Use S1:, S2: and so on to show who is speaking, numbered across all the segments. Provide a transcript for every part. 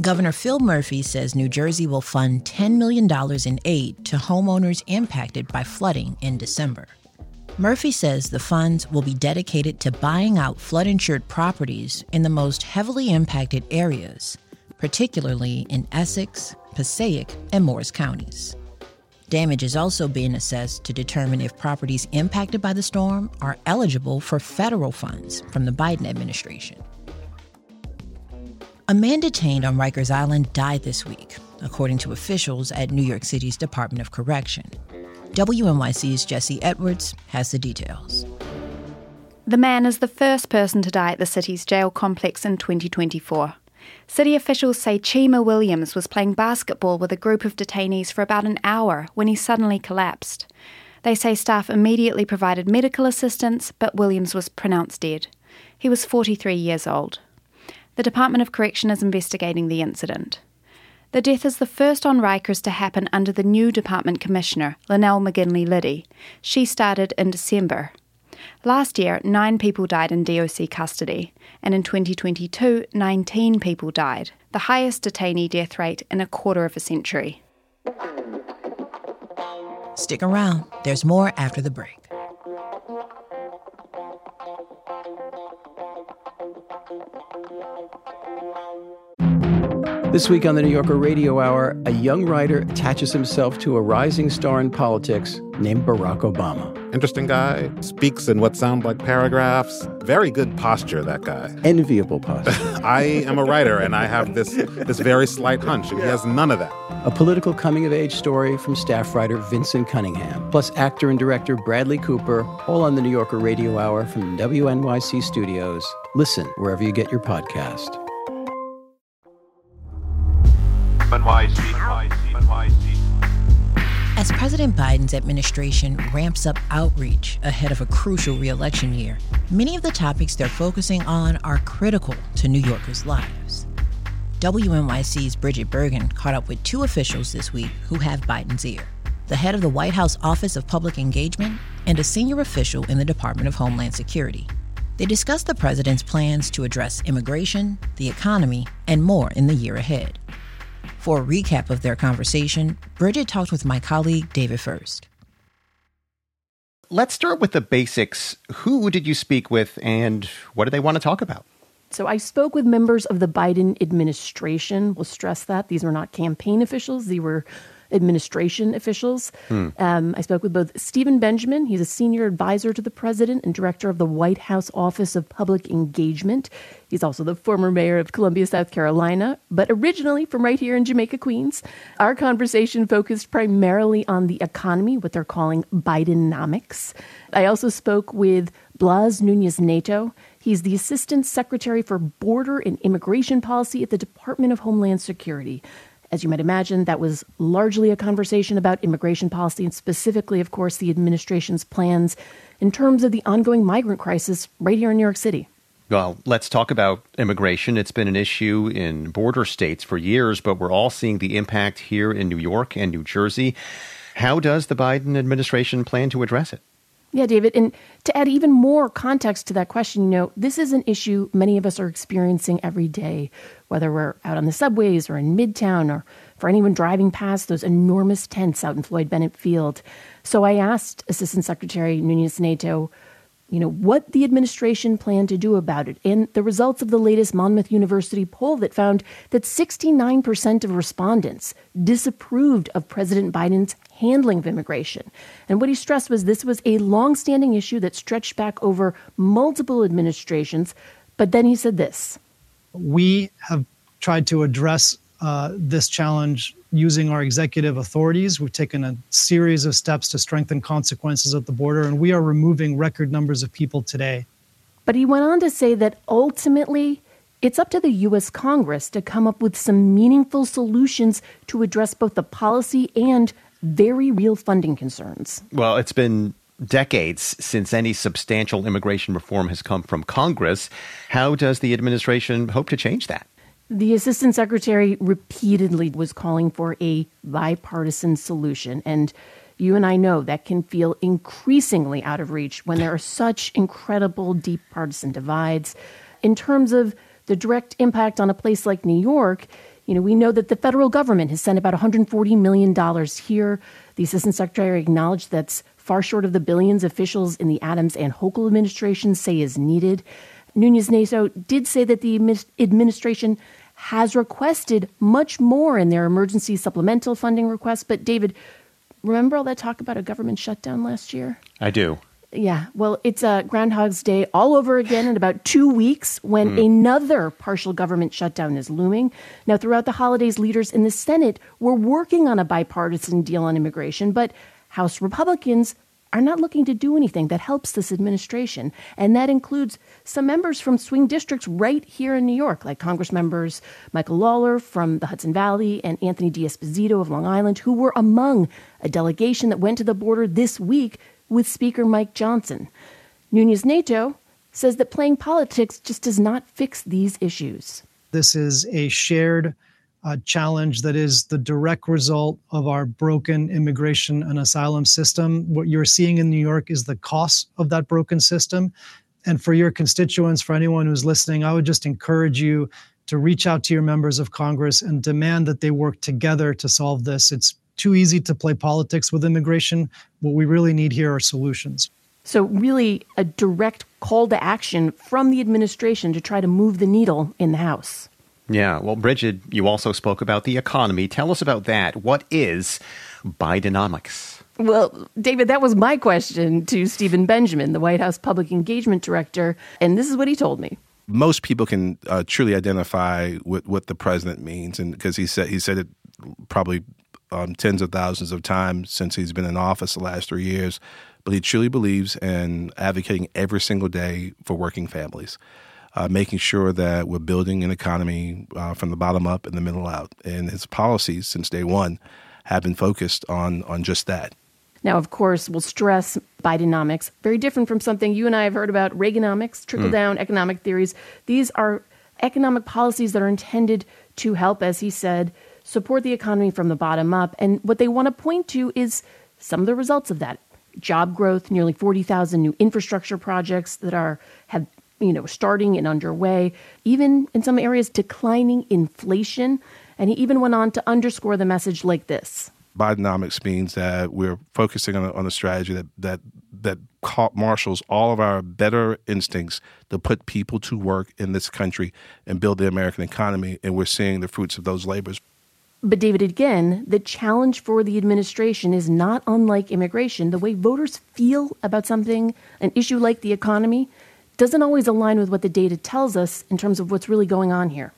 S1: Governor Phil Murphy says New Jersey will fund $10 million in aid to homeowners impacted by flooding in December. Murphy says the funds will be dedicated to buying out flood insured properties in the most heavily impacted areas, particularly in Essex, Passaic, and Morris counties. Damage is also being assessed to determine if properties impacted by the storm are eligible for federal funds from the Biden administration. A man detained on Rikers Island died this week, according to officials at New York City's Department of Correction. WNYC's Jesse Edwards has the details.
S2: The man is the first person to die at the city's jail complex in 2024. City officials say Chima Williams was playing basketball with a group of detainees for about an hour when he suddenly collapsed. They say staff immediately provided medical assistance, but Williams was pronounced dead. He was 43 years old. The Department of Correction is investigating the incident. The death is the first on Rikers to happen under the new department commissioner, Lynelle Maginley-Liddie. She started in December. Last year, nine people died in DOC custody, and in 2022, 19 people died, the highest detainee death rate in a quarter of a century.
S1: Stick around, there's more after the break.
S3: This week on the New Yorker Radio Hour, a young writer attaches himself to a rising star in politics named Barack Obama.
S4: Interesting guy, speaks in what sound like paragraphs. Very good posture, that guy.
S3: Enviable posture.
S4: I am a writer and I have this this very slight hunch, and he has none of that.
S3: A political coming of age story from staff writer Vinson Cunningham, plus actor and director Bradley Cooper, all on the New Yorker Radio Hour from WNYC Studios. Listen wherever you get your podcast.
S1: As President Biden's administration ramps up outreach ahead of a crucial reelection year, many of the topics they're focusing on are critical to New Yorkers' lives. WNYC's Brigid Bergin caught up with two officials this week who have Biden's ear the head of the White House Office of Public Engagement and a senior official in the Department of Homeland Security. They discussed the president's plans to address immigration, the economy, and more in the year ahead. For a recap of their conversation, Brigid talked with my colleague David Furst.
S5: Let's start with the basics. Who did you speak with and what did they want to talk about?
S6: So I spoke with members of the Biden administration. We'll stress that these were not campaign officials, they were administration officials. Hmm. Um, I spoke with both Stephen Benjamin, he's a senior advisor to the president and director of the White House Office of Public Engagement. He's also the former mayor of Columbia, South Carolina, but originally from right here in Jamaica, Queens. Our conversation focused primarily on the economy, what they're calling Bidenomics. I also spoke with Blas Nunez Neto. He's the Assistant Secretary for Border and Immigration Policy at the Department of Homeland Security. As you might imagine, that was largely a conversation about immigration policy and specifically, of course, the administration's plans in terms of the ongoing migrant crisis right here in New York City.
S5: Well, let's talk about immigration. It's been an issue in border states for years, but we're all seeing the impact here in New York and New Jersey. How does the Biden administration plan to address it?
S6: Yeah, David. And to add even more context to that question, you know, this is an issue many of us are experiencing every day, whether we're out on the subways or in Midtown or for anyone driving past those enormous tents out in Floyd Bennett Field. So I asked Assistant Secretary Nunez Neto, you know, what the administration planned to do about it. And the results of the latest Monmouth University poll that found that 69% of respondents disapproved of President Biden's handling of immigration. And what he stressed was this was a longstanding issue that stretched back over multiple administrations. But then he said this
S7: We have tried to address uh, this challenge using our executive authorities. We've taken a series of steps to strengthen consequences at the border, and we are removing record numbers of people today.
S6: But he went on to say that ultimately, It's up to the U.S. Congress to come up with some meaningful solutions to address both the policy and very real funding concerns.
S5: Well, it's been decades since any substantial immigration reform has come from Congress. How does the administration hope to change that?
S6: The assistant secretary repeatedly was calling for a bipartisan solution. And you and I know that can feel increasingly out of reach when there are such incredible deep partisan divides. In terms of the direct impact on a place like New York, you know, we know that the federal government has sent about $140 million here. The assistant secretary acknowledged that's far short of the billions officials in the Adams and Hochul administrations say is needed. Nunez Neto did say that the administration has requested much more in their emergency supplemental funding request. But, David, remember all that talk about a government shutdown last year?
S5: I do.
S6: Yeah, well, it's a Groundhog's Day all over again in about two weeks when mm. another partial government shutdown is looming. Now, throughout the holidays, leaders in the Senate were working on a bipartisan deal on immigration, but House Republicans are not looking to do anything that helps this administration. And that includes some members from swing districts right here in New York, like Congress members Michael Lawler from the Hudson Valley and Anthony D'Esposito of Long Island, who were among a delegation that went to the border this week with Speaker Mike Johnson. Nunez Neto says that playing politics just does not fix these issues.
S7: This is a shared uh, challenge that is the direct result of our broken immigration and asylum system. What you're seeing in New York is the cost of that broken system. And for your constituents, for anyone who's listening, I would just encourage you to reach out to your members of Congress and demand that they work together to solve this. It's too easy to play politics with immigration. What we really need here are solutions.
S6: So, really, a direct call to action from the administration to try to move the needle in the House.
S5: Yeah. Well, Brigid, you also spoke about the economy. Tell us about that. What is Bidenomics?
S6: Well, David, that was my question to Stephen Benjamin, the White House Public Engagement Director, and this is what he told me.
S8: Most people can uh, truly identify what, what the president means, and because he said he said it probably um, tens of thousands of times since he's been in office the last three years. But he truly believes in advocating every single day for working families uh, making sure that we're building an economy uh, from the bottom up and the middle out. And his policies since day one have been focused on on just that.
S6: Now, of course, we'll stress Bidenomics, very different from something you and I have heard about Reaganomics, trickle down mm. economic theories. These are economic policies that are intended to help, as he said, support the economy from the bottom up. And what they want to point to is some of the results of that job growth, nearly 40,000 new infrastructure projects that are have you know, starting and underway, even in some areas, declining inflation. And he even went on to underscore the message like this.
S8: Bidenomics means that we're focusing on a, on a strategy that that that marshals all of our better instincts to put people to work in this country and build the American economy, and we're seeing the fruits of those labors.
S6: But David, again, the challenge for the administration is not unlike immigration. The way voters feel about something, an issue like the economy, doesn't always align with what the data tells us in terms of what's really going on here.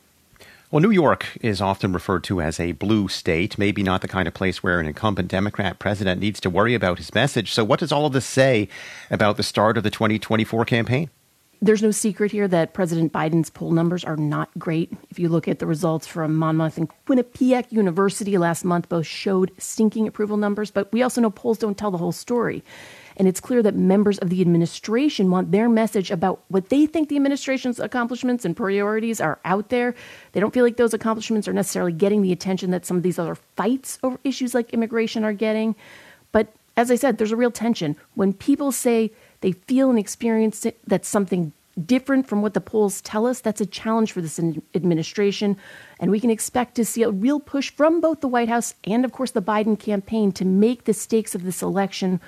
S5: Well, New York is often referred to as a blue state, maybe not the kind of place where an incumbent Democrat president needs to worry about his message. So, what does all of this say about the start of the 2024 campaign?
S6: There's no secret here that President Biden's poll numbers are not great. If you look at the results from Monmouth and Quinnipiac University last month, both showed stinking approval numbers, but we also know polls don't tell the whole story. And it's clear that members of the administration want their message about what they think the administration's accomplishments and priorities are out there. They don't feel like those accomplishments are necessarily getting the attention that some of these other fights over issues like immigration are getting. But as I said, there's a real tension. When people say they feel and experience that something different from what the polls tell us, that's a challenge for this administration. And we can expect to see a real push from both the White House and, of course, the Biden campaign to make the stakes of this election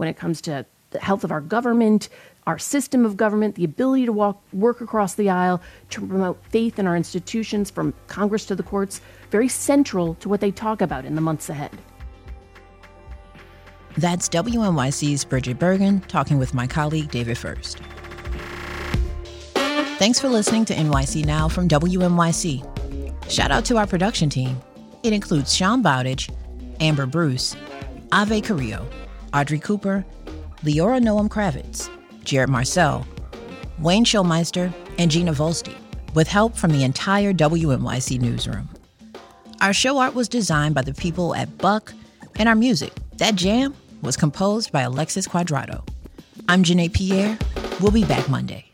S6: when it comes to the health of our government, our system of government, the ability to walk, work across the aisle, to promote faith in our institutions from Congress to the courts, very central to what they talk about in the months ahead.
S1: That's WNYC's Brigid Bergin talking with my colleague David Furst. Thanks for listening to NYC Now from WNYC. Shout out to our production team. It includes Sean Bowditch, Amber Bruce, Ave Carrillo, Audrey Cooper, Leora Noam Kravitz, Jared Marcel, Wayne Schulmeister, and Gina Volste. with help from the entire WNYC newsroom. Our show art was designed by the people at Buck, and our music, that jam, was composed by Alexis Quadrado. I'm Janae Pierre. We'll be back Monday.